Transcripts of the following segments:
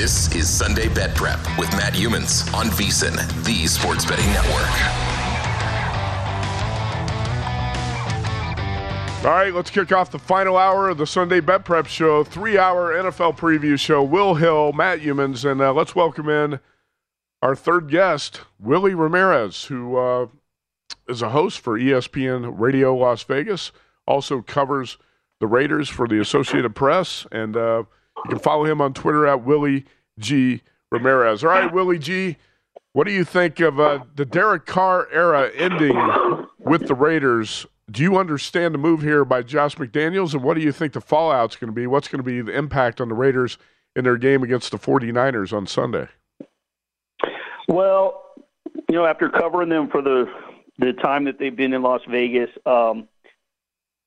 This is Sunday Bet Prep with Matt Youmans on VSIN, the Sports Betting Network. All right, let's kick off the final hour of the Sunday Bet Prep Show. Three-hour NFL preview show. Will Hill, Matt Youmans, and uh, let's welcome in our third guest, Willie Ramirez, who uh, is a host for ESPN Radio Las Vegas. Also covers the Raiders for the Associated Press, and uh, you can follow him on Twitter at Willie G Ramirez. All right, Willie G, what do you think of uh, the Derek Carr era ending with the Raiders? Do you understand the move here by Josh McDaniels, and what do you think the fallout's going to be? What's going to be the impact on the Raiders in their game against the 49ers on Sunday? Well, you know, after covering them for the the time that they've been in Las Vegas, um,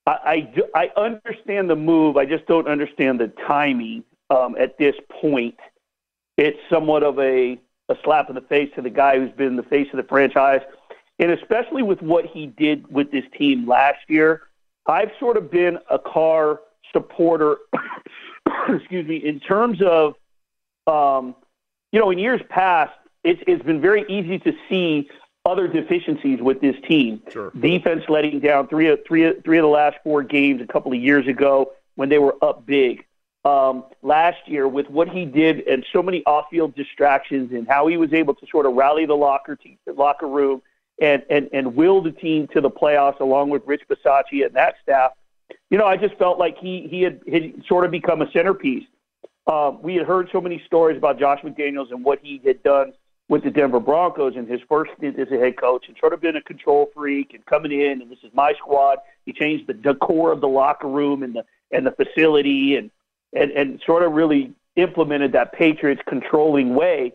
I, I, I understand the move. I just don't understand the timing um, at this point. It's somewhat of a, a slap in the face to the guy who's been the face of the franchise. And especially with what he did with this team last year, I've sort of been a Carr supporter, excuse me, in terms of, um, you know, in years past, it's, it's been very easy to see other deficiencies with this team. Sure. Defense letting down three of three three of the last four games a couple of years ago when they were up big. Um, last year with what he did and so many off-field distractions and how he was able to sort of rally the locker team, the locker room and and and will the team to the playoffs along with Rich Bisaccia and that staff. You know, I just felt like he he had, had sort of become a centerpiece. Uh, we had heard so many stories about Josh McDaniels and what he had done with the Denver Broncos in his first stint as a head coach and sort of been a control freak and coming in and this is my squad. He changed the decor of the locker room and the and the facility and and, and sort of really implemented that Patriots controlling way.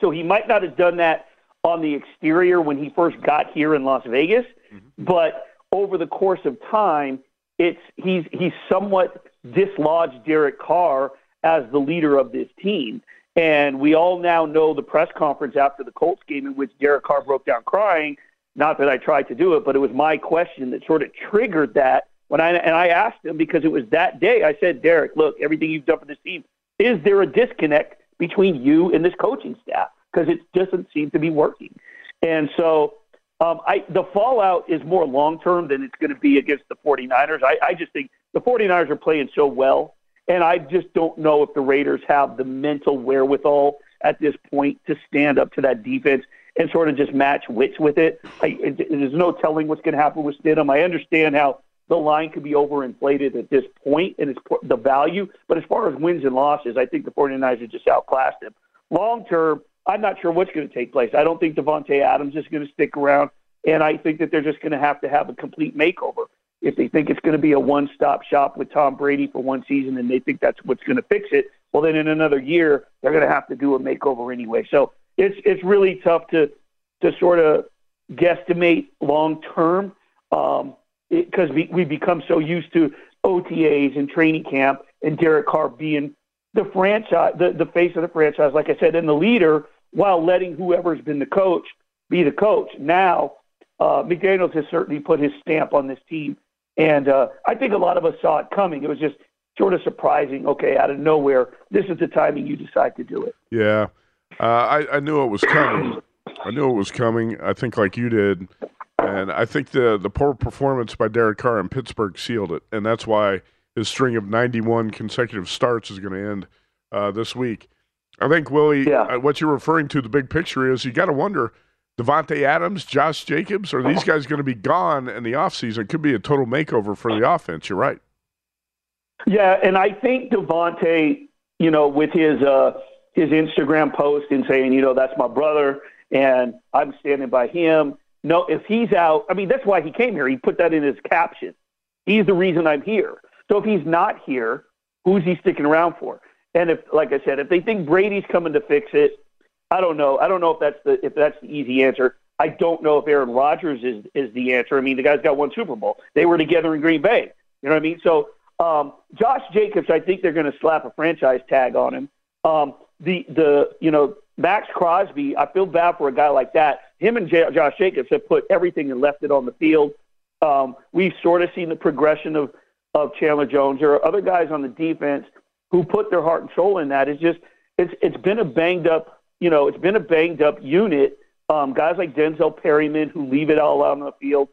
So he might not have done that on the exterior when he first got here in Las Vegas, mm-hmm. but over the course of time, it's he's he's somewhat dislodged Derek Carr as the leader of this team. And we all now know the press conference after the Colts game in which Derek Carr broke down crying. Not that I tried to do it, but it was my question that sort of triggered that when I and I asked him because it was that day. I said, Derek, look, everything you've done for this team, is there a disconnect between you and this coaching staff? Because it doesn't seem to be working. And so um, I, the fallout is more long term than it's going to be against the 49ers. I, I just think the 49ers are playing so well and I just don't know if the Raiders have the mental wherewithal at this point to stand up to that defense and sort of just match wits with it. I, there's no telling what's going to happen with Stidham. I understand how the line could be overinflated at this point and it's the value. But as far as wins and losses, I think the 49ers have just outclassed them. Long term, I'm not sure what's going to take place. I don't think Davante Adams is going to stick around, and I think that they're just going to have to have a complete makeover. If they think it's going to be a one-stop shop with Tom Brady for one season, and they think that's what's going to fix it, well, then in another year they're going to have to do a makeover anyway. So it's it's really tough to to sort of guesstimate long term. Um, because we, we become so used to OTAs and training camp and Derek Carr being the franchise, the, the face of the franchise, like I said, and the leader while letting whoever's been the coach be the coach. Now, uh, McDaniels has certainly put his stamp on this team. And uh, I think a lot of us saw it coming. It was just sort of surprising. Okay, out of nowhere, this is the timing you decide to do it. Yeah, uh, I, I knew it was coming. I knew it was coming. I think, like you did, and I think the the poor performance by Derek Carr in Pittsburgh sealed it, and that's why his string of 91 consecutive starts is going to end uh, this week. I think Willie, yeah. uh, what you're referring to, the big picture is you got to wonder. Davante Adams, Josh Jacobs, are these guys going to be gone in the offseason? It could be a total makeover for the offense. You're right. Yeah, and I think Davante, you know, with his uh, his Instagram post and saying, you know, that's my brother, and I'm standing by him, no, if he's out, I mean, that's why he came here. He put that in his caption. He's the reason I'm here. So if he's not here, who's he sticking around for? And if, like I said, if they think Brady's coming to fix it, I don't know. I don't know if that's the if that's the easy answer. I don't know if Aaron Rodgers is is the answer. I mean, the guy's got one Super Bowl. They were together in Green Bay. You know what I mean? So um, Josh Jacobs, I think they're going to slap a franchise tag on him. Um, the the you know Maxx Crosby, I feel bad for a guy like that. Him and J- Josh Jacobs have put everything and left it on the field. Um, we've sort of seen the progression of, of Chandler Jones. There are other guys on the defense who put their heart and soul in that. It's just it's it's been a banged up, you know, it's been a banged up unit. Um, guys like Denzel Perryman who leave it all out on the field.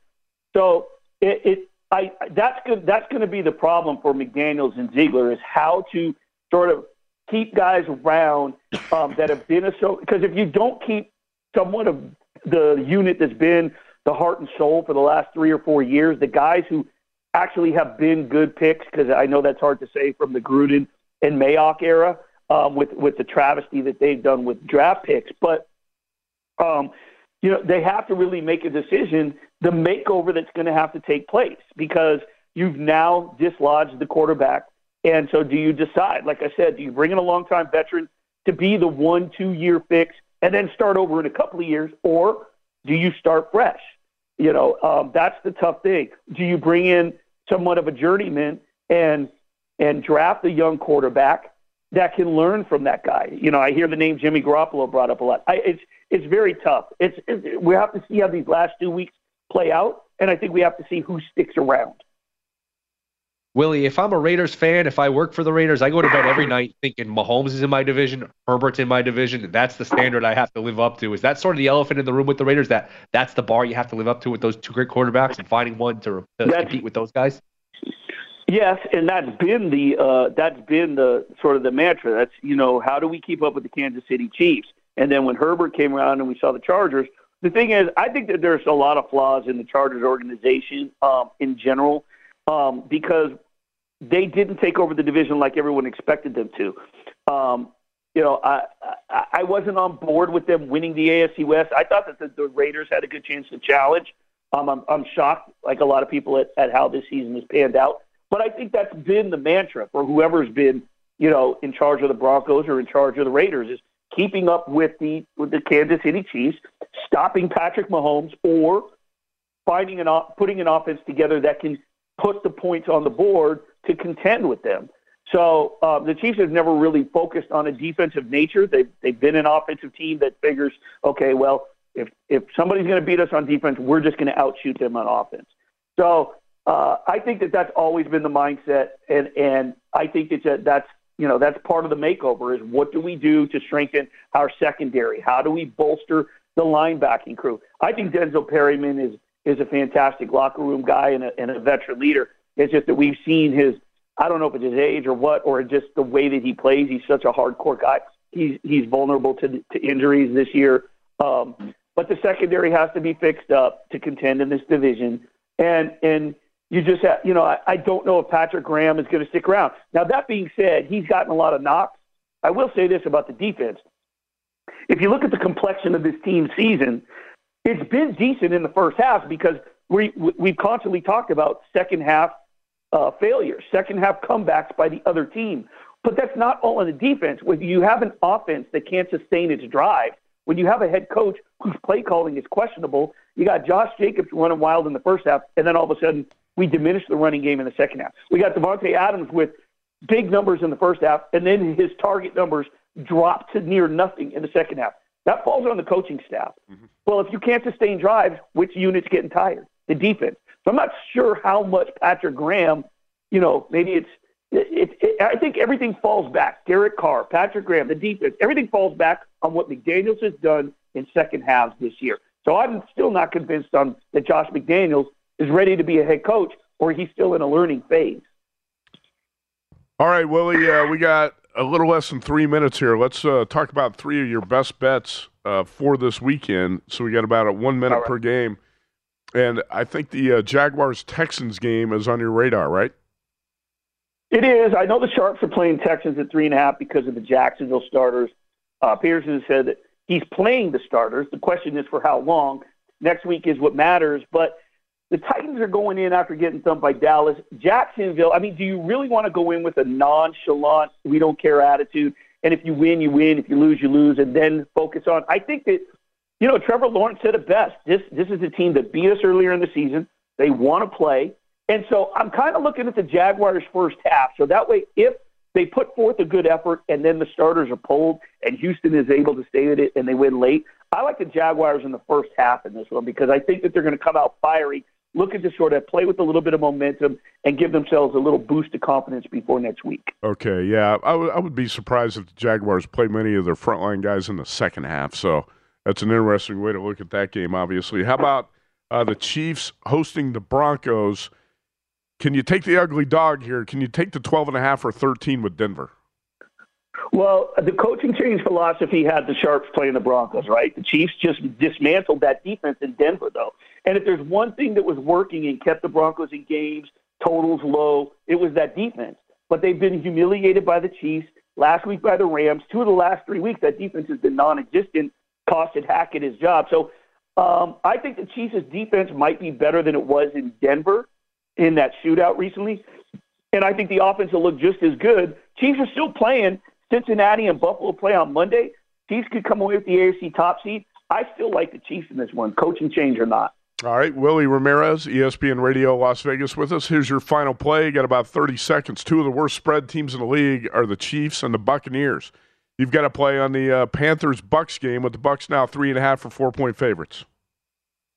So it, it I that's good. That's going to be the problem for McDaniels and Ziegler is how to sort of keep guys around um, that have been a so because if you don't keep somewhat of the unit that's been the heart and soul for the last three or four years, the guys who actually have been good picks, because I know that's hard to say from the Gruden and Mayock era um, with with the travesty that they've done with draft picks, but um, you know they have to really make a decision. The makeover that's going to have to take place because you've now dislodged the quarterback and so, do you decide, like I said, do you bring in a long-time veteran to be the one, two-year fix and then start over in a couple of years, or do you start fresh? You know, um, that's the tough thing. Do you bring in somewhat of a journeyman and and draft a young quarterback that can learn from that guy? You know, I hear the name Jimmy Garoppolo brought up a lot. I, it's it's very tough. It's, it's we have to see how these last two weeks play out, and I think we have to see who sticks around. Willie, if I'm a Raiders fan, if I work for the Raiders, I go to bed every night thinking Mahomes is in my division, Herbert's in my division. That's the standard I have to live up to. Is that sort of the elephant in the room with the Raiders? That that's the bar you have to live up to with those two great quarterbacks and finding one to, to compete with those guys. Yes, and that's been the uh, that's been the sort of the mantra. That's you know how do we keep up with the Kansas City Chiefs? And then when Herbert came around and we saw the Chargers, the thing is, I think that there's a lot of flaws in the Chargers organization um, in general um, because they didn't take over the division like everyone expected them to. Um, you know, I, I I wasn't on board with them winning the AFC West. I thought that the, the Raiders had a good chance to challenge. Um, I'm, I'm shocked, like a lot of people, at, at how this season has panned out. But I think that's been the mantra for whoever's been, you know, in charge of the Broncos or in charge of the Raiders is keeping up with the with the Kansas City Chiefs, stopping Patrick Mahomes, or finding an putting an offense together that can put the points on the board to contend with them. So uh, the Chiefs have never really focused on a defensive nature. They've they've been an offensive team that figures, okay, well, if if somebody's going to beat us on defense, we're just going to outshoot them on offense. So uh, I think that that's always been the mindset, and and I think that that's you know that's part of the makeover is what do we do to strengthen our secondary? How do we bolster the linebacking crew? I think Denzel Perryman is is a fantastic locker room guy and a, and a veteran leader. It's just that we've seen his, I don't know if it's his age or what, or just the way that he plays. He's such a hardcore guy. He's he's vulnerable to to injuries this year. Um, but the secondary has to be fixed up to contend in this division. And and you just have, you know, I, I don't know if Patrick Graham is going to stick around. Now, that being said, he's gotten a lot of knocks. I will say this about the defense. If you look at the complexion of this team season, it's been decent in the first half because we, we've constantly talked about second half uh, failures, second half comebacks by the other team. But that's not all in the defense. When you have an offense that can't sustain its drive, when you have a head coach whose play calling is questionable, you got Josh Jacobs running wild in the first half, and then all of a sudden we diminished the running game in the second half. We got Davante Adams with big numbers in the first half, and then his target numbers dropped to near nothing in the second half. That falls on the coaching staff. Mm-hmm. Well, if you can't sustain drives, which unit's getting tired? The defense. So I'm not sure how much Patrick Graham, you know, maybe it's it, it, I think everything falls back. Derek Carr, Patrick Graham, the defense, everything falls back on what McDaniels has done in second halves this year. So I'm still not convinced on that Josh McDaniels is ready to be a head coach or he's still in a learning phase. All right, Willie, uh, we got a little less than three minutes here. Let's uh, talk about three of your best bets uh, for this weekend. So we got about a one minute right. per game. And I think the uh, Jaguars Texans game is on your radar, right? It is. I know the Sharps are playing Texans at three and a half because of the Jacksonville starters. Uh, Pederson said that he's playing the starters. The question is for how long. Next week is what matters. But the Titans are going in after getting thumped by Dallas. Jacksonville, I mean, do you really want to go in with a nonchalant, we don't care attitude? And if you win, you win. If you lose, you lose, and then focus on. I think that, you know, Trevor Lawrence said it best. This this is a team that beat us earlier in the season. They want to play. And so I'm kind of looking at the Jaguars' first half. So that way, if they put forth a good effort and then the starters are pulled and Houston is able to stay with it and they win late, I like the Jaguars in the first half in this one because I think that they're going to come out fiery, looking to sort of play with a little bit of momentum and give themselves a little boost of confidence before next week. Okay, yeah. I, w- I would be surprised if the Jaguars play many of their frontline guys in the second half. So that's an interesting way to look at that game, obviously. How about uh, the Chiefs hosting the Broncos? Can you take the ugly dog here? Can you take the 12 and a half or 13 with Denver? Well, the coaching change philosophy had the Sharps playing the Broncos, right? The Chiefs just dismantled that defense in Denver, though. And if there's one thing that was working and kept the Broncos in games, totals low, it was that defense. But they've been humiliated by the Chiefs, last week by the Rams. Two of the last three weeks, that defense has been non existent, costed Hackett his job. So um, I think the Chiefs' defense might be better than it was in Denver in that shootout recently. And I think the offense will look just as good. Chiefs are still playing. Cincinnati and Buffalo play on Monday. Chiefs could come away with the AFC top seed. I still like the Chiefs in this one, coaching change or not. All right, Willie Ramirez, ESPN Radio Las Vegas with us. Here's your final play. You got about 30 seconds. Two of the worst spread teams in the league are the Chiefs and the Buccaneers. You've got to play on the uh, Panthers Bucks game with the Bucks now three and a half for four point favorites.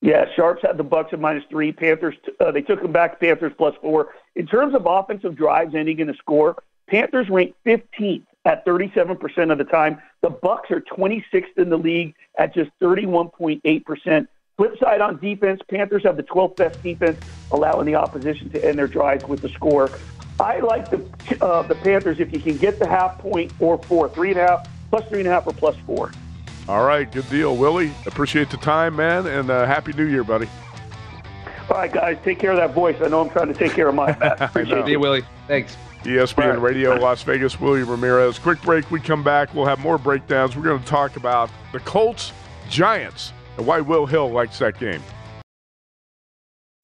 Yeah, Sharps had the Bucks at minus three. Panthers uh, they took them back. Panthers plus four. In terms of offensive drives ending in a score, Panthers ranked 15th at 37% of the time. The Bucks are 26th in the league at just 31.8%. Flip side on defense, Panthers have the 12th best defense, allowing the opposition to end their drives with the score. I like the uh, the Panthers if you can get the half point or four, three and a half, plus three and a half or plus four. All right, good deal, Willie. Appreciate the time, man, and uh, happy New Year, buddy. All right, guys, take care of that voice. I know I'm trying to take care of mine. Appreciate you, Willie. Thanks. ESPN right. Radio Las Vegas, William Ramirez. Quick break. We come back. We'll have more breakdowns. We're going to talk about the Colts Giants and why Will Hill likes that game.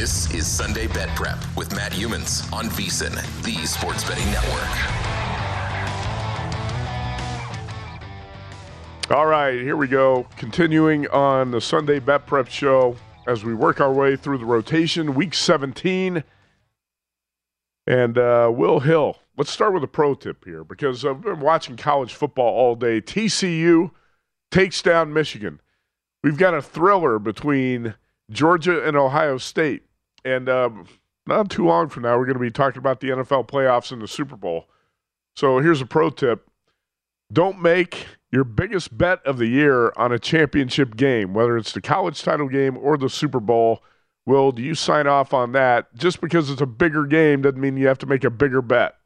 This is Sunday Bet Prep with Matt Youmans on VSIN, the Sports Betting Network. All right, here we go. Continuing on the Sunday Bet Prep show as we work our way through the rotation, week 17. And uh, Will Hill, let's start with a pro tip here because I've been watching college football all day. TCU takes down Michigan. We've got a thriller between Georgia and Ohio State. And um, not too long from now, we're going to be talking about the NFL playoffs and the Super Bowl. So here's a pro tip don't make your biggest bet of the year on a championship game, whether it's the college title game or the Super Bowl. Will, do you sign off on that? Just because it's a bigger game doesn't mean you have to make a bigger bet.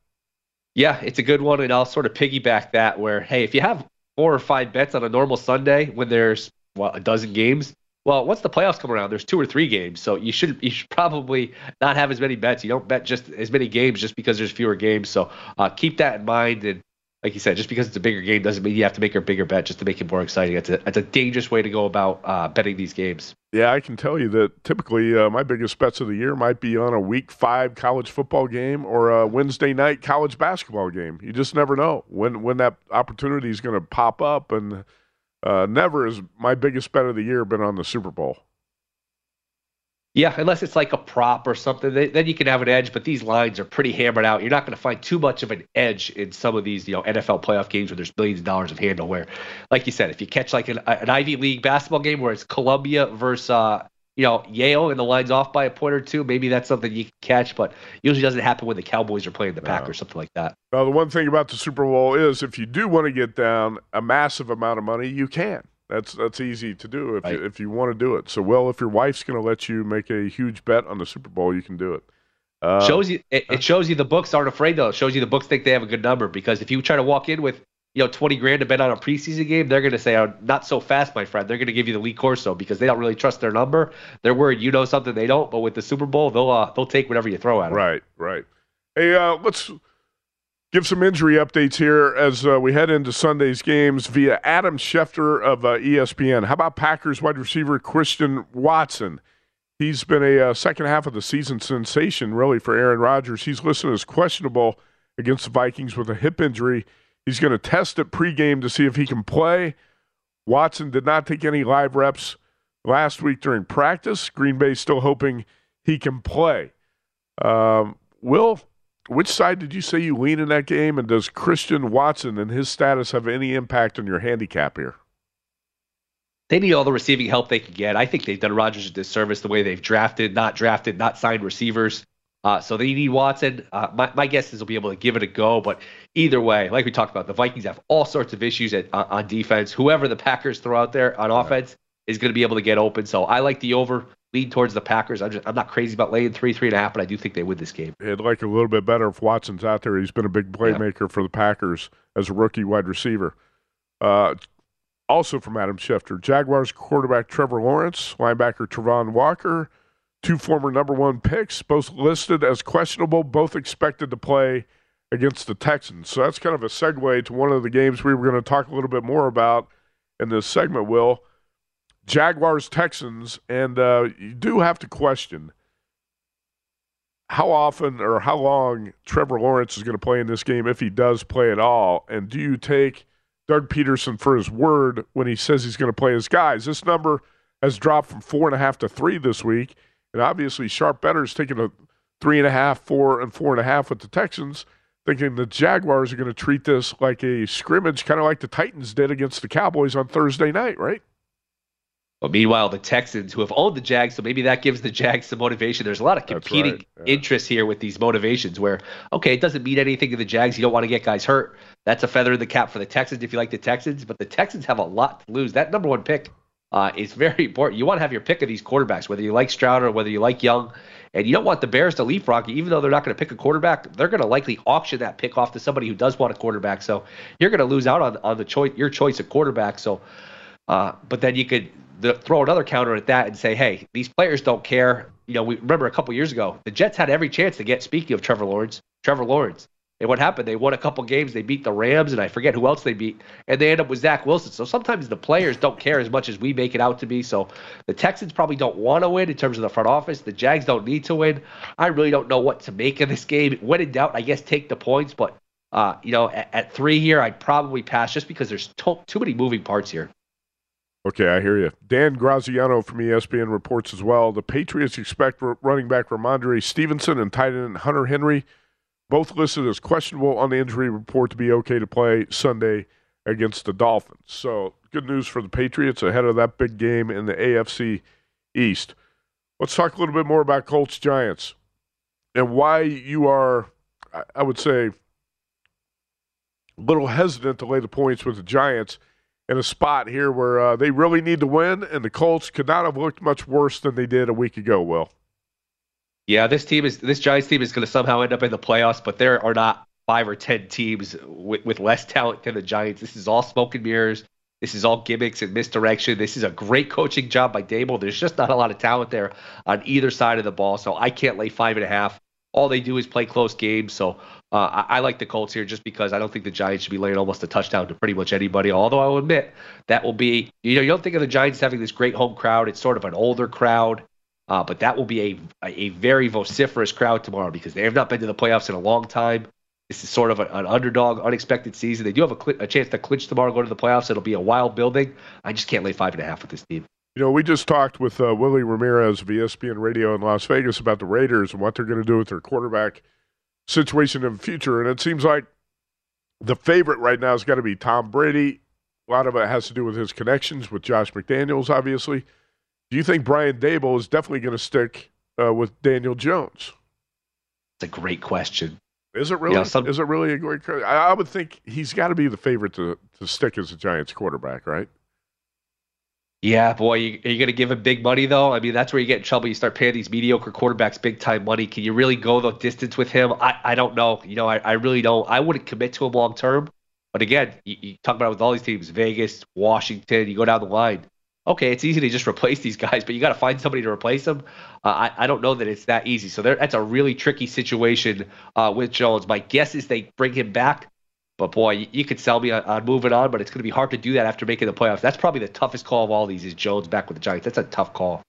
Yeah, it's a good one, and I'll sort of piggyback that. Where hey, if you have four or five bets on a normal Sunday when there's well a dozen games, well, once the playoffs come around, there's two or three games, so you should you should probably not have as many bets. You don't bet just as many games just because there's fewer games. So uh, keep that in mind. And like you said, just because it's a bigger game doesn't mean you have to make a bigger bet just to make it more exciting. It's a it's a dangerous way to go about uh, betting these games. Yeah, I can tell you that typically uh, my biggest bets of the year might be on a week five college football game or a Wednesday night college basketball game. You just never know when when that opportunity is going to pop up, and uh, never has my biggest bet of the year been on the Super Bowl. Yeah, unless it's like a prop or something, then you can have an edge. But these lines are pretty hammered out. You're not going to find too much of an edge in some of these, you know, NFL playoff games where there's billions of dollars of handle. Where, like you said, if you catch like an, an Ivy League basketball game where it's Columbia versus, uh, you know, Yale and the line's off by a point or two, maybe that's something you can catch. But usually doesn't happen when the Cowboys are playing the Packers, or something like that. Now, the one thing about the Super Bowl is if you do want to get down a massive amount of money, you can. That's that's easy to do if you, if you want to do it. So, well, if your wife's going to let you make a huge bet on the Super Bowl, you can do it. Uh, shows you it, it shows you the books aren't afraid though. It shows you the books think they have a good number because if you try to walk in with you know twenty grand to bet on a preseason game, they're going to say, oh, "Not so fast, my friend." They're going to give you the Lee Corso because they don't really trust their number. They're worried you know something they don't. But with the Super Bowl, they'll uh, they'll take whatever you throw at them. Right, right. Hey, uh, let's give some injury updates here as uh, we head into Sunday's games via Adam Schefter of uh, ESPN. How about Packers wide receiver Christian Watson? He's been a uh, second half of the season sensation, really, for Aaron Rodgers. He's listed as questionable against the Vikings with a hip injury. He's going to test it pregame to see if he can play. Watson did not take any live reps last week during practice. Green Bay still hoping he can play. Um, Will, which side did you say you lean in that game? And does Christian Watson and his status have any impact on your handicap here? They need all the receiving help they can get. I think they've done Rodgers a disservice the way they've drafted, not drafted, not signed receivers. Uh, so they need Watson. Uh, my, my guess is they'll be able to give it a go. But either way, like we talked about, the Vikings have all sorts of issues at, uh, on defense. Whoever the Packers throw out there on offense is going to be able to get open. So I like the over lead towards the Packers. I'm, just, I'm not crazy about laying three, three and a half, but I do think they win this game. I'd like a little bit better if Watson's out there. He's been a big playmaker yeah. for the Packers as a rookie wide receiver. Uh, also from Adam Schefter, Jaguars quarterback Trevor Lawrence, linebacker Travon Walker, two former number one picks, both listed as questionable, both expected to play against the Texans. So that's kind of a segue to one of the games we were going to talk a little bit more about in this segment, Will. Jaguars Texans, and uh, you do have to question how often or how long Trevor Lawrence is going to play in this game if he does play at all. And do you take Doug Pederson for his word when he says he's going to play his guys? This number has dropped from four and a half to three this week. And obviously, Sharp Bettor is taking a three and a half, four, and four and a half with the Texans, thinking the Jaguars are going to treat this like a scrimmage, kind of like the Titans did against the Cowboys on Thursday night, right? But meanwhile, the Texans, who have owned the Jags, so maybe that gives the Jags some motivation. There's a lot of competing right. yeah. interests here with these motivations where, okay, it doesn't mean anything to the Jags. You don't want to get guys hurt. That's a feather in the cap for the Texans if you like the Texans. But the Texans have a lot to lose. That number one pick uh, is very important. You want to have your pick of these quarterbacks, whether you like Stroud or whether you like Young. And you don't want the Bears to leapfrog you, even though they're not going to pick a quarterback. They're going to likely auction that pick off to somebody who does want a quarterback. So you're going to lose out on on the choice, your choice of quarterback. So, uh, but then you could throw another counter at that and say, hey, these players don't care. You know, we remember a couple years ago, the Jets had every chance to get. Speaking of Trevor Lawrence, Trevor Lawrence, and what happened? They won a couple games. They beat the Rams, and I forget who else they beat. And they end up with Zach Wilson. So sometimes the players don't care as much as we make it out to be. So the Texans probably don't want to win in terms of the front office. The Jags don't need to win. I really don't know what to make of this game. When in doubt, I guess take the points. But uh, you know, at, at, three here, I'd probably pass just because there's to- too many moving parts here. Okay, I hear you. Dan Graziano from ESPN reports as well. The Patriots expect running back Rhamondre Stevenson and tight end Hunter Henry both listed as questionable on the injury report to be okay to play Sunday against the Dolphins. So, good news for the Patriots ahead of that big game in the AFC East. Let's talk a little bit more about Colts Giants and why you are, I would say, a little hesitant to lay the points with the Giants in a spot here where uh, they really need to win, and the Colts could not have looked much worse than they did a week ago, Will. Yeah, this team is this Giants team is going to somehow end up in the playoffs, but there are not five or ten teams with, with less talent than the Giants. This is all smoke and mirrors. This is all gimmicks and misdirection. This is a great coaching job by Daboll. There's just not a lot of talent there on either side of the ball, so I can't lay five and a half. All they do is play close games. So uh, I, I, like the Colts here just because I don't think the Giants should be laying almost a touchdown to pretty much anybody. Although I will admit that will be, you know, you don't think of the Giants having this great home crowd. It's sort of an older crowd. Uh, but that will be a, a very vociferous crowd tomorrow because they have not been to the playoffs in a long time. This is sort of an underdog, unexpected season. They do have a, cl- a chance to clinch tomorrow, go to the playoffs. It'll be a wild building. I just can't lay five and a half with this team. You know, we just talked with uh, Willie Ramirez of ESPN Radio in Las Vegas about the Raiders and what they're going to do with their quarterback situation in the future. And it seems like the favorite right now has got to be Tom Brady. A lot of it has to do with his connections with Josh McDaniels, obviously. Do you think Brian Daboll is definitely going to stick uh, with Daniel Jones? It's a great question. Is it really? some, is it really a great? I, I would think he's got to be the favorite to to stick as a Giants quarterback, right? Yeah, boy, you, are you going to give him big money though? I mean, that's where you get in trouble. You start paying these mediocre quarterbacks big time money. Can you really go the distance with him? I, I don't know. You know, I, I really don't. I wouldn't commit to him long term. But again, you, you talk about it with all these teams: Vegas, Washington. You go down the line okay, it's easy to just replace these guys, but you got to find somebody to replace them. Uh, I, I don't know that it's that easy. So that's a really tricky situation uh, with Jones. My guess is they bring him back, but boy, you, you could sell me on, on, moving on, but it's going to be hard to do that after making the playoffs. That's probably the toughest call of all these is Jones back with the Giants. That's a tough call.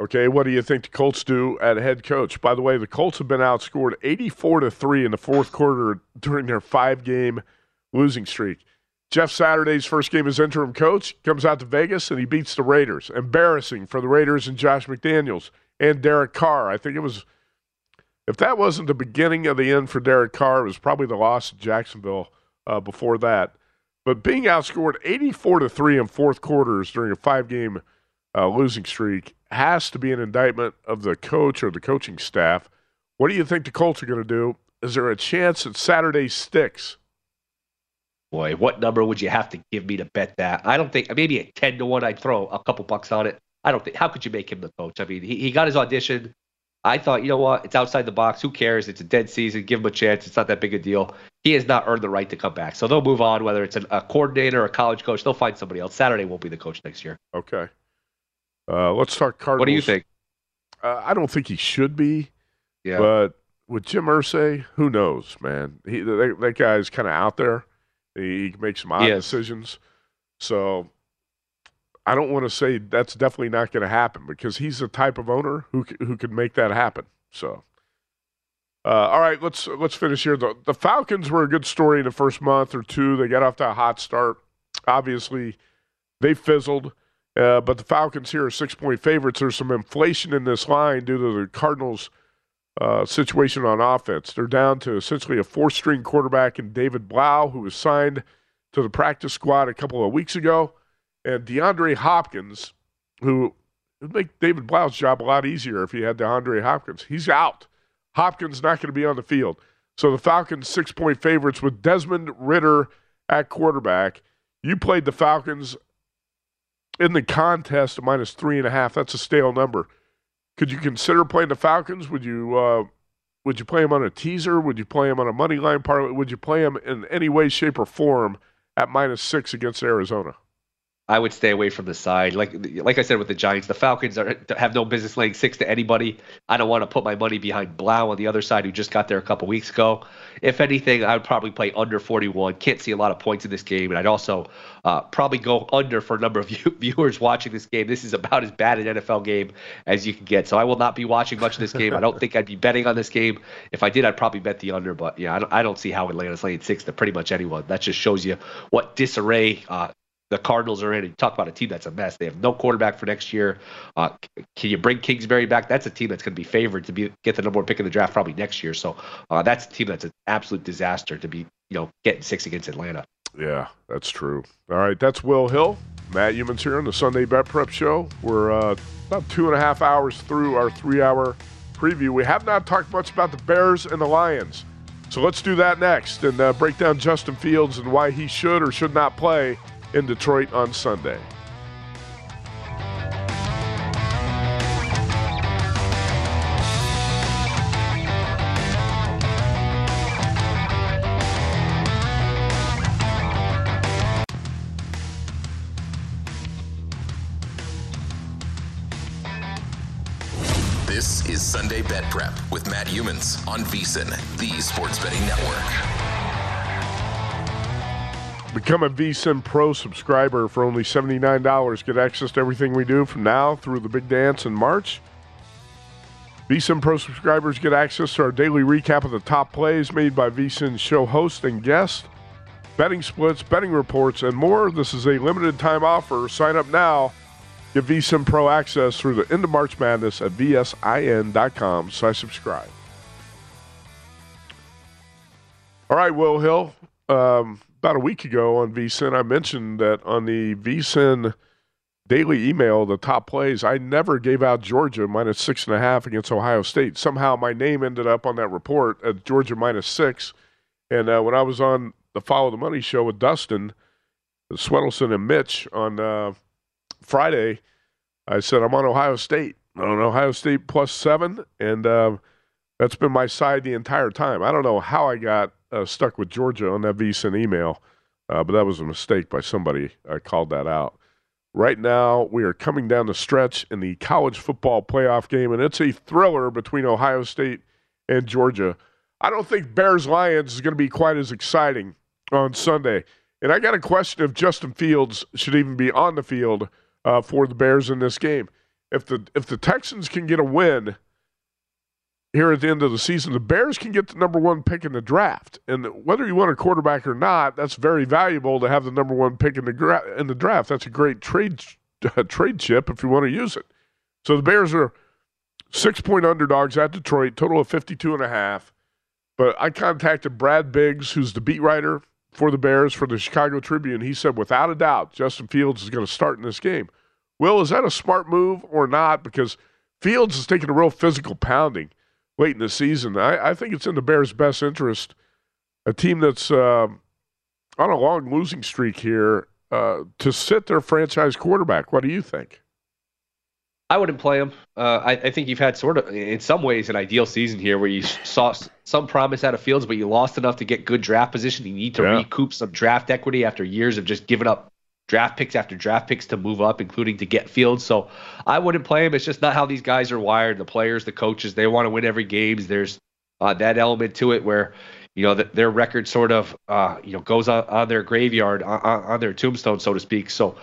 Okay, what do you think the Colts do at head coach? By the way, the Colts have been outscored 84 to 3 in the fourth quarter during their five game losing streak. Jeff Saturday's first game as interim coach comes out to Vegas and he beats the Raiders. Embarrassing for the Raiders and Josh McDaniels and Derek Carr. I think it was If that wasn't the beginning of the end for Derek Carr, it was probably the loss to Jacksonville uh, before that. But being outscored 84 to 3 in fourth quarters during a five game uh, losing streak has to be an indictment of the coach or the coaching staff. What do you think the Colts are going to do? Is there a chance that Saturday sticks? Boy, what number would you have to give me to bet that? I don't think maybe a ten to one I'd throw a couple bucks on it. I don't think how could you make him the coach? I mean, he, he got his audition. I thought, you know what, it's outside the box. Who cares? It's a dead season. Give him a chance. It's not that big a deal. He has not earned the right to come back. So they'll move on, whether it's an, a coordinator or a college coach. They'll find somebody else. Saturday won't be the coach next year. Okay. Uh, let's talk Cardinals. What do you think? Uh, I don't think he should be. Yeah. But with Jim Irsay, who knows, man? He that, that guy's kind of out there. He, he can make some odd Yes. decisions. So I don't want to say that's definitely not going to happen because he's the type of owner who who could make that happen. So. Uh, all right, let's let's finish here. The, the Falcons were a good story in the first month or two. They got off to a hot start. Obviously, they fizzled, uh, but the Falcons here are six point favorites. There's some inflation in this line due to the Cardinals' uh, situation on offense. They're down to essentially a four string quarterback in David Blough, who was signed to the practice squad a couple of weeks ago, and DeAndre Hopkins, who would make David Blough's job a lot easier if he had DeAndre Hopkins. He's out. Hopkins not going to be on the field. So the Falcons six point favorites with Desmond Ridder at quarterback. You played the Falcons in the contest minus three and a half. That's a stale number. Could you consider playing the Falcons? Would you uh, would you play them on a teaser? Would you play them on a money line parlay? Would you play them in any way, shape, or form at minus six against Arizona? I would stay away from the side. Like like I said with the Giants, the Falcons are, have no business laying six to anybody. I don't want to put my money behind Blough on the other side, who just got there a couple weeks ago. If anything, I would probably play under 41. Can't see a lot of points in this game, and I'd also uh, probably go under for a number of view- viewers watching this game. This is about as bad an NFL game as you can get. So I will not be watching much of this game. I don't think I'd be betting on this game. If I did, I'd probably bet the under. But yeah, I don't, I don't see how Atlanta's laying six to pretty much anyone. That just shows you what disarray. Uh, the Cardinals are in. You talk about a team that's a mess. They have no quarterback for next year. Uh, can you bring Kingsbury back? That's a team that's going to be favored to be get the number one pick in the draft probably next year. So uh, that's a team that's an absolute disaster to be you know getting six against Atlanta. Yeah, that's true. All right, that's Will Hill. Matt Youmans here on the Sunday Bet Prep Show. We're uh, about two and a half hours through our three hour preview. We have not talked much about the Bears and the Lions. So let's do that next and uh, break down Justin Fields and why he should or should not play in Detroit on Sunday. This is Sunday Bet Prep with Matt Youmans on VSIN, the Sports Betting Network. Become a VSIN Pro subscriber for only $79. Get access to everything we do from now through the big dance in March. VSIN Pro subscribers get access to our daily recap of the top plays made by VSIN show host and guest, betting splits, betting reports, and more. This is a limited time offer. Sign up now. Get VSIN Pro access through the end of March Madness at vsin.com slash subscribe. All right, Will Hill. Um, about a week ago on VSIN, I mentioned that on the VSIN daily email, the top plays, I never gave out Georgia minus six and a half against Ohio State. Somehow my name ended up on that report at Georgia minus six. And uh, when I was on the Follow the Money show with Dustin, Swedelson, and Mitch on uh, Friday, I said I'm on Ohio State. I'm on Ohio State plus seven, and uh, that's been my side the entire time. I don't know how I got uh, stuck with Georgia on that VSIN email, uh, but that was a mistake by somebody. I called that out. Right now, we are coming down the stretch in the college football playoff game, and it's a thriller between Ohio State and Georgia. I don't think Bears Lions is going to be quite as exciting on Sunday. And I got a question if Justin Fields should even be on the field uh, for the Bears in this game. If the if the Texans can get a win here at the end of the season, the Bears can get the number one pick in the draft. And whether you want a quarterback or not, that's very valuable to have the number one pick in the gra- in the draft. That's a great trade uh, trade chip if you want to use it. So the Bears are Six point underdogs at Detroit, total of 52 and a half. But I contacted Brad Biggs, who's the beat writer for the Bears for the Chicago Tribune. He said, without a doubt, Justin Fields is going to start in this game. Will, is that a smart move or not? Because Fields is taking a real physical pounding late in the season. I, I think it's in the Bears' best interest. A team that's uh, on a long losing streak here uh, to sit their franchise quarterback. What do you think? I wouldn't play him. Uh, I, I, think you've had sort of, in some ways, an ideal season here where you saw some promise out of Fields, but you lost enough to get good draft position. You need to yeah. recoup some draft equity after years of just giving up draft picks after draft picks to move up, including to get Fields. So I wouldn't play him. It's just not how these guys are wired. The players, the coaches, they want to win every game. There's uh, that element to it where you know, the, their record sort of, uh, you know, goes on, on their graveyard, on, on, their tombstone, so to speak. So,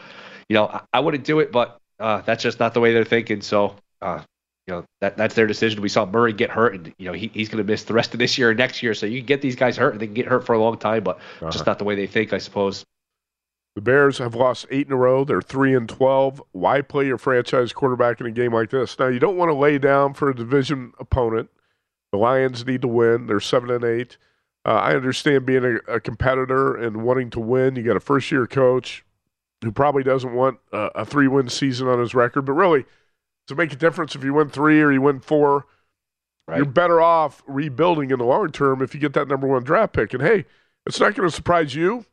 you know, I, I wouldn't do it, but uh, that's just not the way they're thinking. So, uh, you know, that that's their decision. We saw Murray get hurt, and you know, he, he's going to miss the rest of this year and next year. So you can get these guys hurt, and they can get hurt for a long time, but uh-huh. just not the way they think, I suppose. The Bears have lost eight in a row. They're three and twelve. Why play your franchise quarterback in a game like this? Now you don't want to lay down for a division opponent. The Lions need to win. They're seven and eight. Uh, I understand being a, a, competitor and wanting to win. You got a first year coach who probably doesn't want a, a three win season on his record, but really, to make a difference if you win three or you win four, right. you're better off rebuilding in the long term if you get that number one draft pick. And hey, it's not going to surprise you.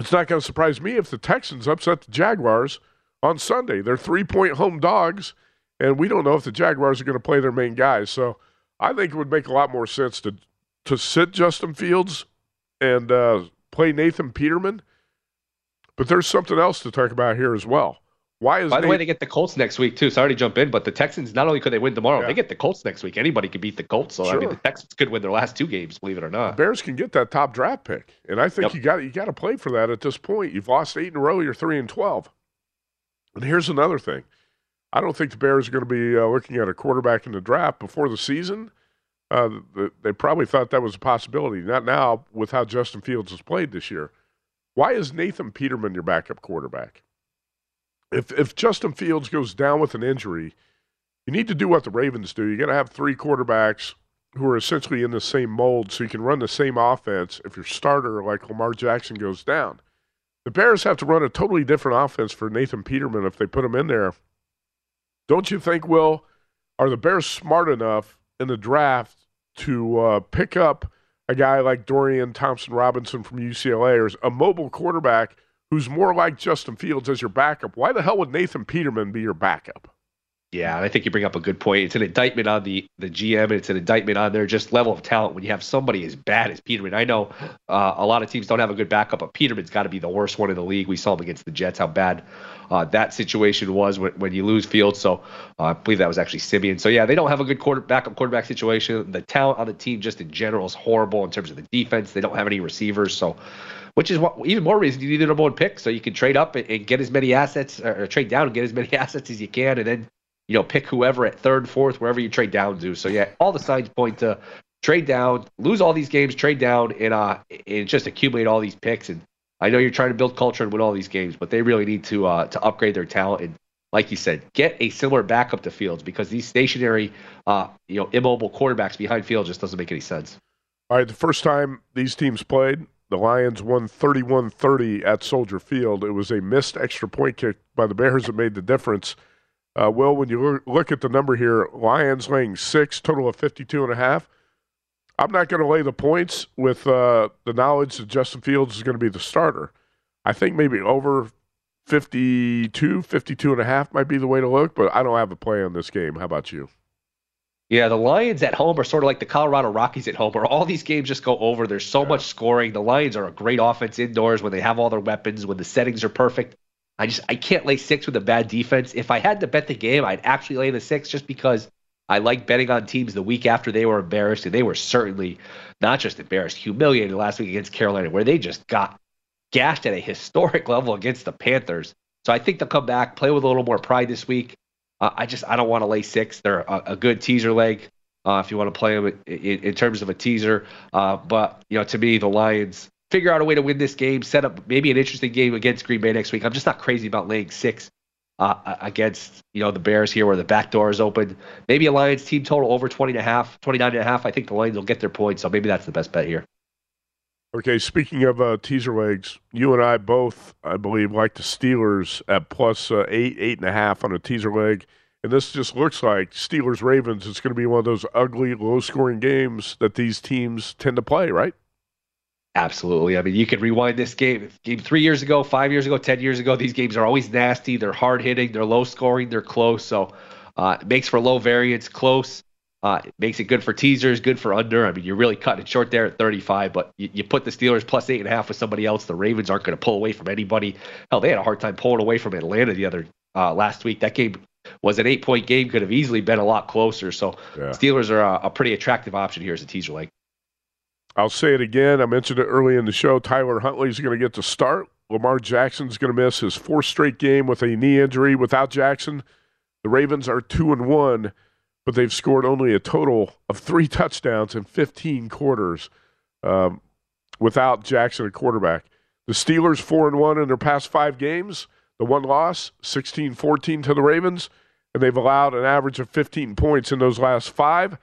It's not going to surprise me if the Texans upset the Jaguars on Sunday. They're three point home dogs, and we don't know if the Jaguars are going to play their main guys. So I think it would make a lot more sense to to sit Justin Fields and uh, play Nathan Peterman. But there's something else to talk about here as well. Why is by the way they get the Colts next week too? Sorry to jump in, but the Texans not only could they win tomorrow, yeah. they get the Colts next week. Anybody could beat the Colts. So sure. I mean, the Texans could win their last two games, believe it or not. The Bears can get that top draft pick, and I think yep. you got you got to play for that at this point. You've lost eight in a row. You're three and twelve. And here's another thing: I don't think the Bears are going to be uh, looking at a quarterback in the draft before the season. Uh, they probably thought that was a possibility. Not now with how Justin Fields has played this year. Why is Nathan Peterman your backup quarterback? If if Justin Fields goes down with an injury, you need to do what the Ravens do. You got to have three quarterbacks who are essentially in the same mold, so you can run the same offense. If your starter like Lamar Jackson goes down, the Bears have to run a totally different offense for Nathan Peterman if they put him in there. Don't you think, Will? Are the Bears smart enough in the draft to uh, pick up a guy like Dorian Thompson Robinson from UCLA or a mobile quarterback who's more like Justin Fields as your backup. Why the hell would Nathan Peterman be your backup? Yeah, I think you bring up a good point. It's an indictment on the the GM, and it's an indictment on their just level of talent. When you have somebody as bad as Peterman, I know uh, a lot of teams don't have a good backup, but Peterman's got to be the worst one in the league. We saw him against the Jets, how bad uh, that situation was when, when you lose Fields. So uh, I believe that was actually Siemian. So yeah, they don't have a good quarter backup quarterback situation. The talent on the team just in general is horrible in terms of the defense. They don't have any receivers, so which is what even more reason you need a number one pick so you can trade up and, and get as many assets or, or trade down and get as many assets as you can, and then you know, pick whoever at third, fourth, wherever you trade down to. So yeah, all the signs point to trade down, lose all these games, trade down, and uh, and just accumulate all these picks. And I know you're trying to build culture and win all these games, but they really need to uh, to upgrade their talent and, like you said, get a similar backup to Fields because these stationary, uh, you know, immobile quarterbacks behind Fields just doesn't make any sense. All right, the first time these teams played, the Lions won 31-30 at Soldier Field. It was a missed extra point kick by the Bears that made the difference. Uh, well, when you look at the number here, Lions laying six, total of 52 and a half. I'm not going to lay the points with uh, the knowledge that Justin Fields is going to be the starter. I think maybe over 52, 52 and a half might be the way to look, but I don't have a play on this game. How about you? Yeah, the Lions at home are sort of like the Colorado Rockies at home, where all these games just go over. There's so much scoring. The Lions are a great offense indoors when they have all their weapons, when the settings are perfect. I just I can't lay six with a bad defense. If I had to bet the game, I'd actually lay the six just because I like betting on teams the week after they were embarrassed, and they were certainly not just embarrassed, humiliated last week against Carolina, where they just got gashed at a historic level against the Panthers. So I think they'll come back, play with a little more pride this week. Uh, I just I don't want to lay six. They're a, a good teaser leg uh, if you want to play them in, in, in terms of a teaser. Uh, but you know, to me, the Lions figure out a way to win this game, set up maybe an interesting game against Green Bay next week. I'm just not crazy about laying six uh, against you know the Bears here where the back door is open. Maybe a Lions team total over 20 and a half, 29 and a half. I think the Lions will get their points, so maybe that's the best bet here. Okay, speaking of uh, teaser legs, you and I both, I believe, like the Steelers at plus, uh, eight, eight and a half on a teaser leg. And this just looks like Steelers Ravens. It's going to be one of those ugly, low scoring games that these teams tend to play, right? Absolutely. I mean, you could rewind this game. Game three years ago, five years ago, ten years ago. These games are always nasty. They're hard hitting. They're low scoring. They're close. So uh, it makes for low variance, close. Uh, it makes it good for teasers, good for under. I mean, you're really cutting it short there at 35, but you, you put the Steelers plus eight and a half with somebody else. The Ravens aren't going to pull away from anybody. Hell, they had a hard time pulling away from Atlanta the other uh, last week. That game was an eight point game, could have easily been a lot closer. So yeah. Steelers are a, a, pretty attractive option here as a teaser leg. I'll say it again. I mentioned it early in the show. Tyler Huntley is going to get to start. Lamar Jackson's going to miss his fourth straight game with a knee injury. Without Jackson, the Ravens are two and one but they've scored only a total of three touchdowns in 15 quarters um, without Jackson at quarterback. The Steelers four and one in their past five games. The one loss, 16-14 to the Ravens, and they've allowed an average of 15 points in those last five.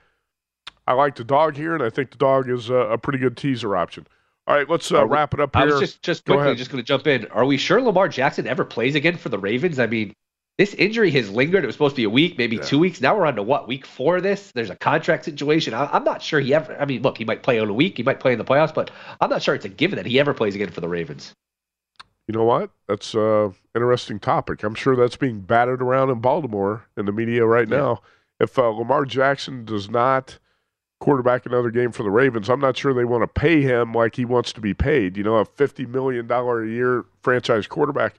I like the dog here, and I think the dog is a, a pretty good teaser option. All right, let's uh, wrap it up here. I was just just quickly just going to jump in. Are we sure Lamar Jackson ever plays again for the Ravens? I mean, this injury has lingered. It was supposed to be a week, maybe yeah. two weeks. Now we're on to what week four of this. There's a contract situation. I, am not sure he ever. I mean, look, he might play on a week. He might play in the playoffs, but I'm not sure it's a given that he ever plays again for the Ravens. You know what? That's an uh, interesting topic. I'm sure that's being battered around in Baltimore in the media right yeah. now. If uh, Lamar Jackson does not quarterback another game for the Ravens, I'm not sure they want to pay him like he wants to be paid. You know, a $50 million a year franchise quarterback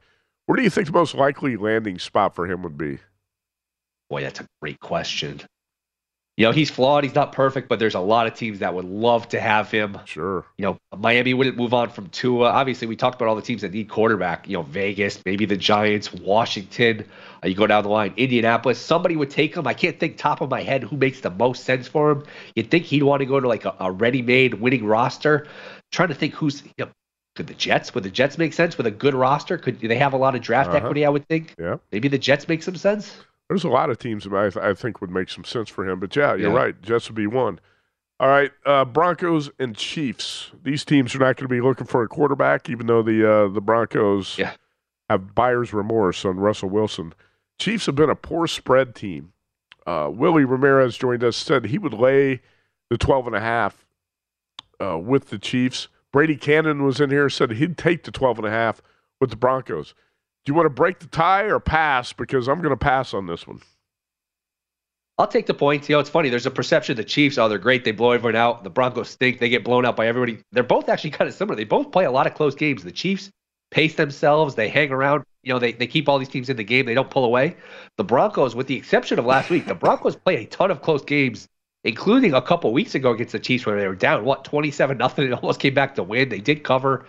where do you think the most likely landing spot for him would be? Boy, that's a great question. You know, he's flawed. He's not perfect, but there's a lot of teams that would love to have him. Sure. You know, Miami wouldn't move on from Tua. Obviously, we talked about all the teams that need quarterback. You know, Vegas, maybe the Giants, Washington. Uh, you go down the line, Indianapolis. Somebody would take him. I can't think top of my head who makes the most sense for him. You'd think he'd want to go to like a, a ready-made winning roster. trying to think who's you know, could the Jets? Would the Jets make sense with a good roster? Could they have a lot of draft uh-huh. equity? I would think. Yeah. Maybe the Jets make some sense. There's a lot of teams that I, I think would make some sense for him. But yeah, you're yeah. right. Jets would be one. All right, uh, Broncos and Chiefs. These teams are not going to be looking for a quarterback, even though the uh, the Broncos yeah. have buyer's remorse on Russell Wilson. Chiefs have been a poor spread team. Uh, Willie Ramirez joined us said he would lay the 12 and a half uh, with the Chiefs. Brady Kannon was in here, said he'd take the 12 and a half with the Broncos. Do you want to break the tie or pass? Because I'm going to pass on this one. I'll take the points. You know, it's funny. There's a perception the Chiefs, oh, they're great. They blow everyone out. The Broncos stink. They get blown out by everybody. They're both actually kind of similar. They both play a lot of close games. The Chiefs pace themselves. They hang around. You know, they, they keep all these teams in the game. They don't pull away. The Broncos, with the exception of last week, the Broncos play a ton of close games including a couple weeks ago against the Chiefs where they were down what 27 nothing and almost came back to win. They did cover.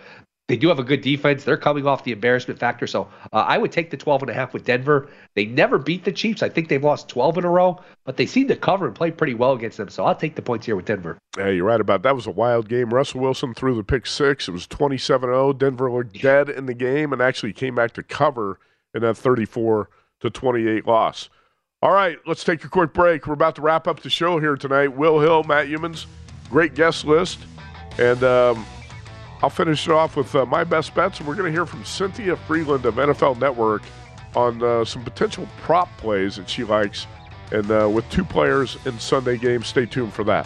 They do have a good defense. They're coming off the embarrassment factor. So uh, I would take the 12 and a half with Denver. They never beat the Chiefs. I think they've lost 12 in a row, but they seem to cover and play pretty well against them. So I'll take the points here with Denver. Yeah, you're right about that. that was a wild game. Russell Wilson threw the pick six. It was 27-0. Denver looked dead in the game and actually came back to cover in that 34 to 28 loss. All right, let's take a quick break. We're about to wrap up the show here tonight. Will Hill, Matt Youmans, great guest list. And um, I'll finish it off with uh, my best bets. And we're going to hear from Cynthia Frelund of NFL Network on uh, some potential prop plays that she likes. And uh, with two players in Sunday games, stay tuned for that.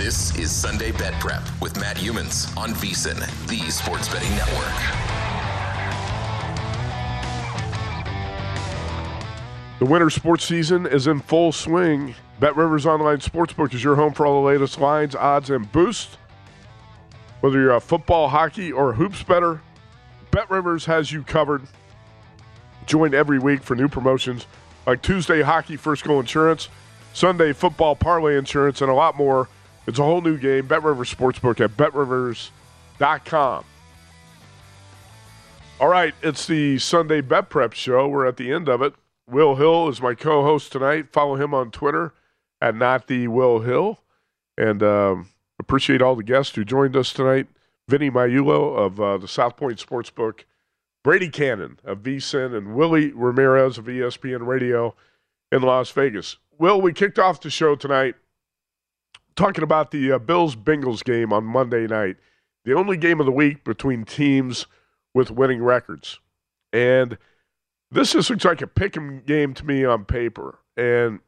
This is Sunday Bet Prep with Matt Youmans on VSIN, the Sports Betting Network. The winter sports season is in full swing. Bet Rivers Online Sportsbook is your home for all the latest lines, odds, and boosts. Whether you're a football, hockey, or hoops better, Bet Rivers has you covered. Join every week for new promotions like Tuesday Hockey First Goal Insurance, Sunday Football Parlay Insurance, and a lot more. It's a whole new game. Bet Rivers Sportsbook at betrivers.com. All right, it's the Sunday Bet Prep Show. We're at the end of it. Will Hill is my co-host tonight. Follow him on Twitter at not the Will Hill, and um, appreciate all the guests who joined us tonight. Vinny Magliulo of uh, the South Point Sportsbook, Brady Kannon of VSIN, and Willie Ramirez of ESPN Radio in Las Vegas. Will, we kicked off the show tonight talking about the uh, Bills Bengals game on Monday night, the only game of the week between teams with winning records, and this just looks like a pick 'em game to me on paper. And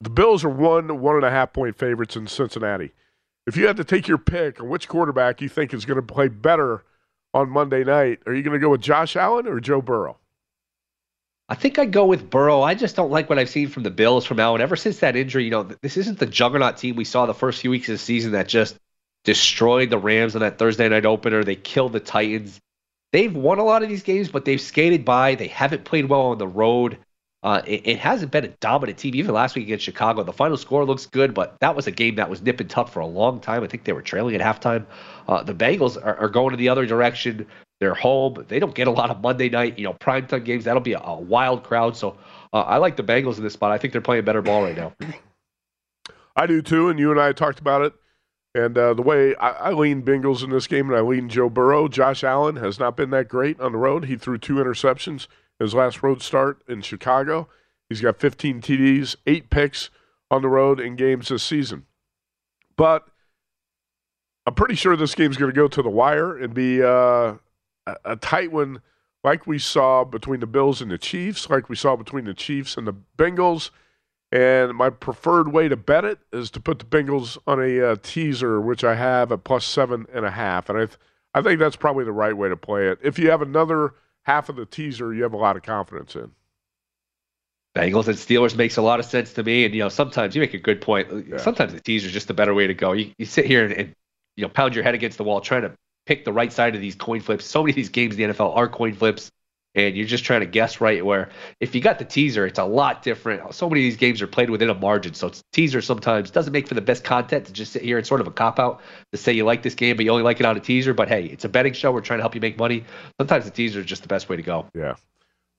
the Bills are one, one and a half point favorites in Cincinnati. If you had to take your pick on which quarterback you think is going to play better on Monday night, are you going to go with Josh Allen or Joe Burrow? I think I'd go with Burrow. I just don't like what I've seen from the Bills from Allen. Ever since that injury, you know, this isn't the juggernaut team we saw the first few weeks of the season that just destroyed the Rams on that Thursday night opener. They killed the Titans. They've won a lot of these games, but they've skated by. They haven't played well on the road. Uh, it, it hasn't been a dominant team. Even last week against Chicago, the final score looks good, but that was a game that was nip and tuck for a long time. I think they were trailing at halftime. Uh, the Bengals are, are going in the other direction. They're home. They don't get a lot of Monday night, you know, primetime games. That'll be a, a wild crowd. So uh, I like the Bengals in this spot. I think they're playing better ball right now. I do too, and you and I talked about it. And uh, the way I, I lean Bengals in this game, and I lean Joe Burrow. Josh Allen has not been that great on the road. He threw two interceptions his last road start in Chicago. He's got 15 TDs, eight picks on the road in games this season. But I'm pretty sure this game's going to go to the wire and be uh, a, a tight one, like we saw between the Bills and the Chiefs, like we saw between the Chiefs and the Bengals. And my preferred way to bet it is to put the Bengals on a uh, teaser, which I have at plus seven and a half. And I, th- I think that's probably the right way to play it. If you have another half of the teaser, you have a lot of confidence in. Bengals and Steelers makes a lot of sense to me. And, you know, sometimes you make a good point. Yeah. Sometimes the teaser is just the better way to go. You, you sit here and, and, you know, pound your head against the wall trying to pick the right side of these coin flips. So many of these games in the NFL are coin flips, and you're just trying to guess right. Where if you got the teaser, it's a lot different. So many of these games are played within a margin. So teaser sometimes doesn't make for the best content to just sit here and sort of a cop out to say you like this game, but you only like it on a teaser. But hey, it's a betting show. We're trying to help you make money. Sometimes the teaser is just the best way to go. Yeah.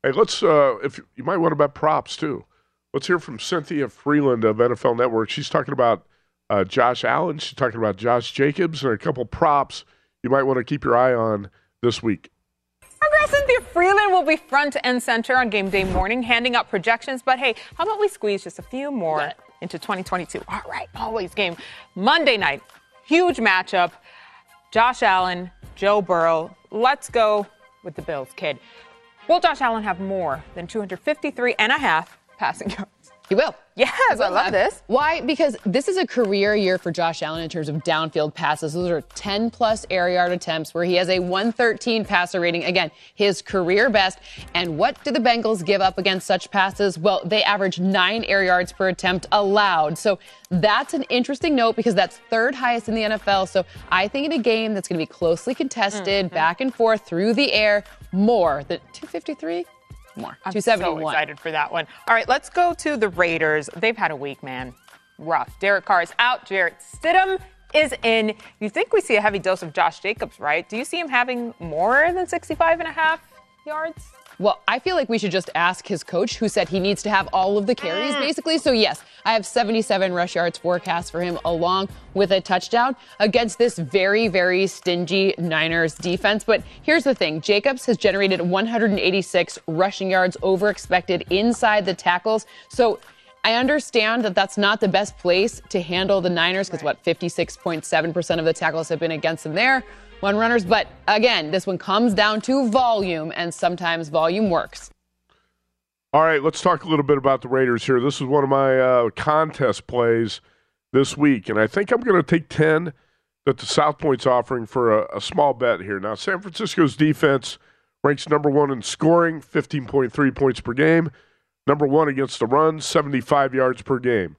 Hey, let's. Uh, if you might want to bet props too. Let's hear from Cynthia Frelund of NFL Network. She's talking about uh, Josh Allen. She's talking about Josh Jacobs and a couple props you might want to keep your eye on this week. Our girl Cynthia Frelund will be front and center on game day morning, handing out projections. But hey, how about we squeeze just a few more into 2022? All right, always game. Monday night, huge matchup. Josh Allen, Joe Burrow. Let's go with the Bills, kid. Will Josh Allen have more than 253 and a half passing yards. He will. Yes, I love this. Why? Because this is a career year for Josh Allen in terms of downfield passes. Those are 10 plus air yard attempts where he has a 113 passer rating. Again, his career best. And what do the Bengals give up against such passes? Well, they average nine air yards per attempt allowed. So that's an interesting note because that's third highest in the NFL. So I think in a game that's going to be closely contested, mm-hmm. back and forth through the air, more than 253 more. I'm so excited for that one. All right, let's go to the Raiders. They've had a week, man. Rough. Derek Carr is out. Jarrett Stidham is in. You think we see a heavy dose of Josh Jacobs, right? Do you see him having more than 65 and a half yards? Well, I feel like we should just ask his coach, who said he needs to have all of the carries, mm. basically. So, yes, I have 77 rush yards forecast for him, along with a touchdown against this very, very stingy Niners defense. But here's the thing Jacobs has generated 186 rushing yards over expected inside the tackles. So, I understand that that's not the best place to handle the Niners because right. what 56.7% of the tackles have been against them there one runners. But again, this one comes down to volume, and sometimes volume works. All right, let's talk a little bit about the Raiders here. This is one of my uh, contest plays this week, and I think I'm going to take 10 that the South Point's offering for a, a small bet here. Now, San Francisco's defense ranks number one in scoring, 15.3 points per game. Number one against the run, 75 yards per game.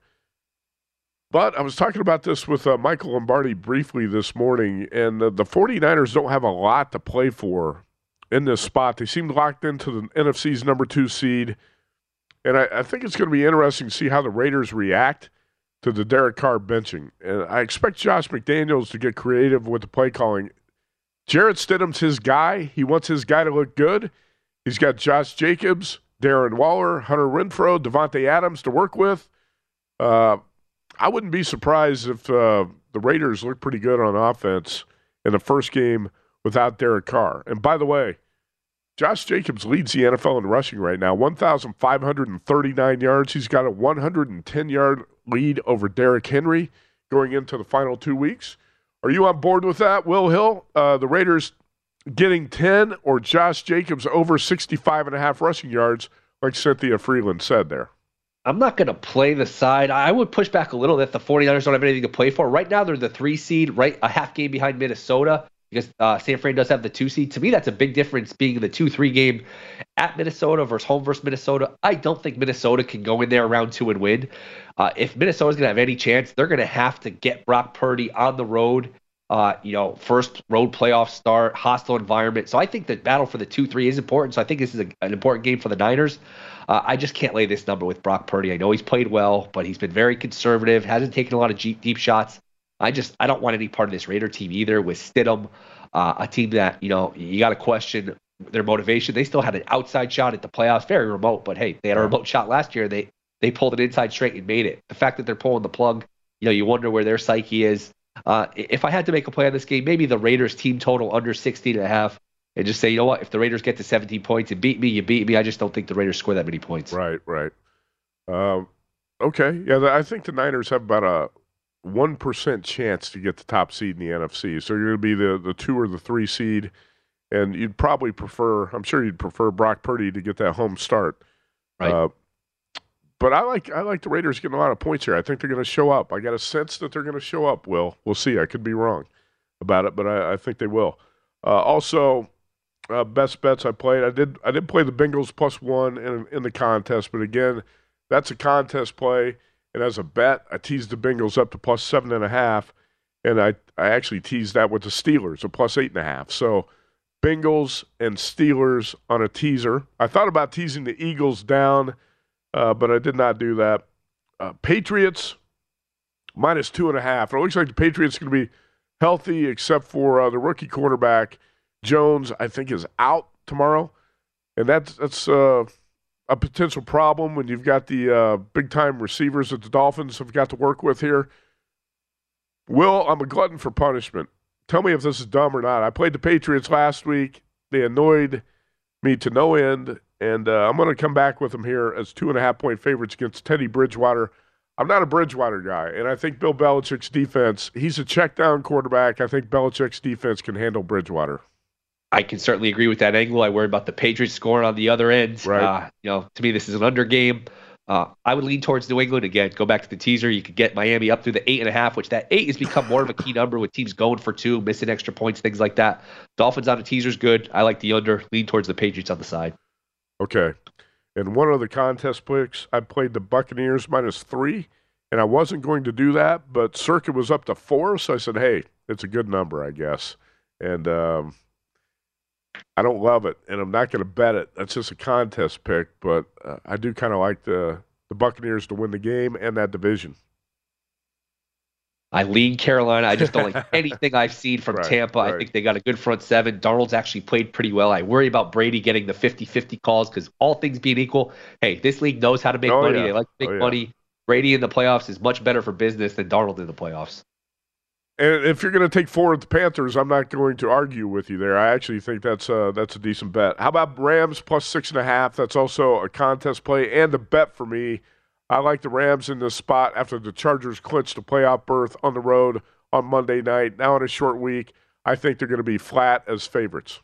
But I was talking about this with uh, Michael Lombardi briefly this morning, and uh, the 49ers don't have a lot to play for in this spot. They seem locked into the NFC's number two seed. And I, I think it's going to be interesting to see how the Raiders react to the Derek Carr benching. And I expect Josh McDaniels to get creative with the play calling. Jarrett Stidham's his guy. He wants his guy to look good. He's got Josh Jacobs, Darren Waller, Hunter Renfrow, Davante Adams to work with. Uh, I wouldn't be surprised if uh, the Raiders look pretty good on offense in the first game without Derek Carr. And by the way, Josh Jacobs leads the NFL in rushing right now, 1,539 yards. He's got a 110 yard lead over Derrick Henry going into the final two weeks. Are you on board with that, Will Hill? Uh, the Raiders getting 10 or Josh Jacobs over 65 and a half rushing yards, like Cynthia Frelund said there? I'm not going to play the side. I would push back a little that the 49ers don't have anything to play for. Right now, they're the three seed, right a half game behind Minnesota because uh, San Fran does have the two seed. To me, that's a big difference being the 2 3 game at Minnesota versus home versus Minnesota. I don't think Minnesota can go in there around two and win. Uh, if Minnesota's going to have any chance, they're going to have to get Brock Purdy on the road. Uh, you know, first road playoff start, hostile environment. So I think the battle for the 2 3 is important. So I think this is a, an important game for the Niners. Uh, I just can't lay this number with Brock Purdy. I know he's played well, but he's been very conservative, hasn't taken a lot of deep, deep shots. I just I don't want any part of this Raider team either with Stidham, uh, a team that you know you got to question their motivation. They still had an outside shot at the playoffs, very remote, but hey, they had a remote shot last year. They they pulled it inside straight and made it. The fact that they're pulling the plug, you know, you wonder where their psyche is. Uh, if I had to make a play on this game, maybe the Raiders team total under 16 and a half and just say, you know what, if the Raiders get to 17 points and beat me, you beat me. I just don't think the Raiders score that many points. Right, right. Um, okay, yeah, I think the Niners have about a one percent chance to get the top seed in the NFC. So you're going to be the the two or the three seed, and you'd probably prefer. I'm sure you'd prefer Brock Purdy to get that home start. Right. Uh, but I like I like the Raiders getting a lot of points here. I think they're going to show up. I got a sense that they're going to show up. Will we'll see. I could be wrong about it, but I, I think they will. Uh, also, uh, best bets I played. I did I did play the Bengals plus one in in the contest, but again, that's a contest play. And as a bet, I teased the Bengals up to plus seven and a half, and I I actually teased that with the Steelers, a plus eight and a half. So Bengals and Steelers on a teaser. I thought about teasing the Eagles down, uh, but I did not do that. Uh, Patriots minus two and a half. It looks like the Patriots are going to be healthy, except for uh, the rookie cornerback Jones. I think is out tomorrow, and that's that's uh, a potential problem when you've got the uh, big time receivers that the Dolphins have got to work with here. Will, I'm a glutton for punishment. Tell me if this is dumb or not. I played the Patriots last week. They annoyed me to no end, and uh, I'm going to come back with them here as two and a half point favorites against Teddy Bridgewater. I'm not a Bridgewater guy, and I think Bill Belichick's defense, he's a check down quarterback. I think Belichick's defense can handle Bridgewater. I can certainly agree with that angle. I worry about the Patriots scoring on the other end. Right. Uh, you know, to me, this is an under game. Uh, I would lean towards New England again. Go back to the teaser. You could get Miami up through the eight and a half, which that eight has become more of a key number with teams going for two, missing extra points, things like that. Dolphins on a teaser is good. I like the under. Lean towards the Patriots on the side. Okay. And one of the contest picks, I played the Buccaneers minus three, and I wasn't going to do that, but Circa was up to four, so I said, hey, it's a good number, I guess. And um, I don't love it, and I'm not going to bet it. That's just a contest pick, but uh, I do kind of like the the Buccaneers to win the game and that division. I lean Carolina. I just don't like anything I've seen from Right, Tampa. I think they got a good front seven. Darnold's actually played pretty well. I worry about Brady getting the 50 50 calls because all things being equal, hey, this league knows how to make Oh, money. yeah. They like to make Oh, yeah. money. Brady in the playoffs is much better for business than Darnold in the playoffs. And if you're going to take four at the Panthers, I'm not going to argue with you there. I actually think that's a, that's a decent bet. How about Rams plus six and a half? That's also a contest play and a bet for me. I like the Rams in this spot after the Chargers clinched a playoff berth on the road on Monday night. Now in a short week, I think they're going to be flat as favorites.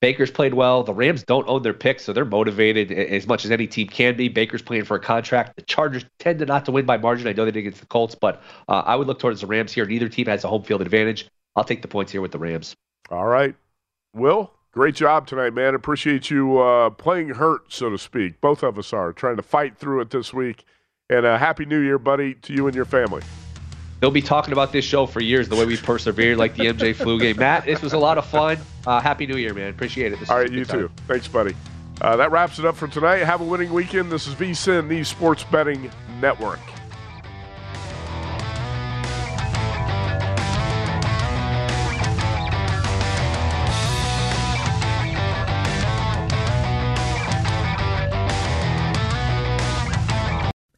Baker's played well. The Rams don't own their picks, so they're motivated as much as any team can be. Baker's playing for a contract. The Chargers tend to not to win by margin. I know they did against the Colts, but uh, I would look towards the Rams here. Neither team has a home field advantage. I'll take the points here with the Rams. All right. Will, great job tonight, man. Appreciate you uh, playing hurt, so to speak. Both of us are trying to fight through it this week. And uh, Happy New Year, buddy, to you and your family. They'll be talking about this show for years, the way we persevered, like the MJ flu game. Matt, this was a lot of fun. Uh, Happy New Year, man. Appreciate it. This All a you time. too. Thanks, buddy. Uh, that wraps it up for tonight. Have a winning weekend. This is VSIN, the Sports Betting Network.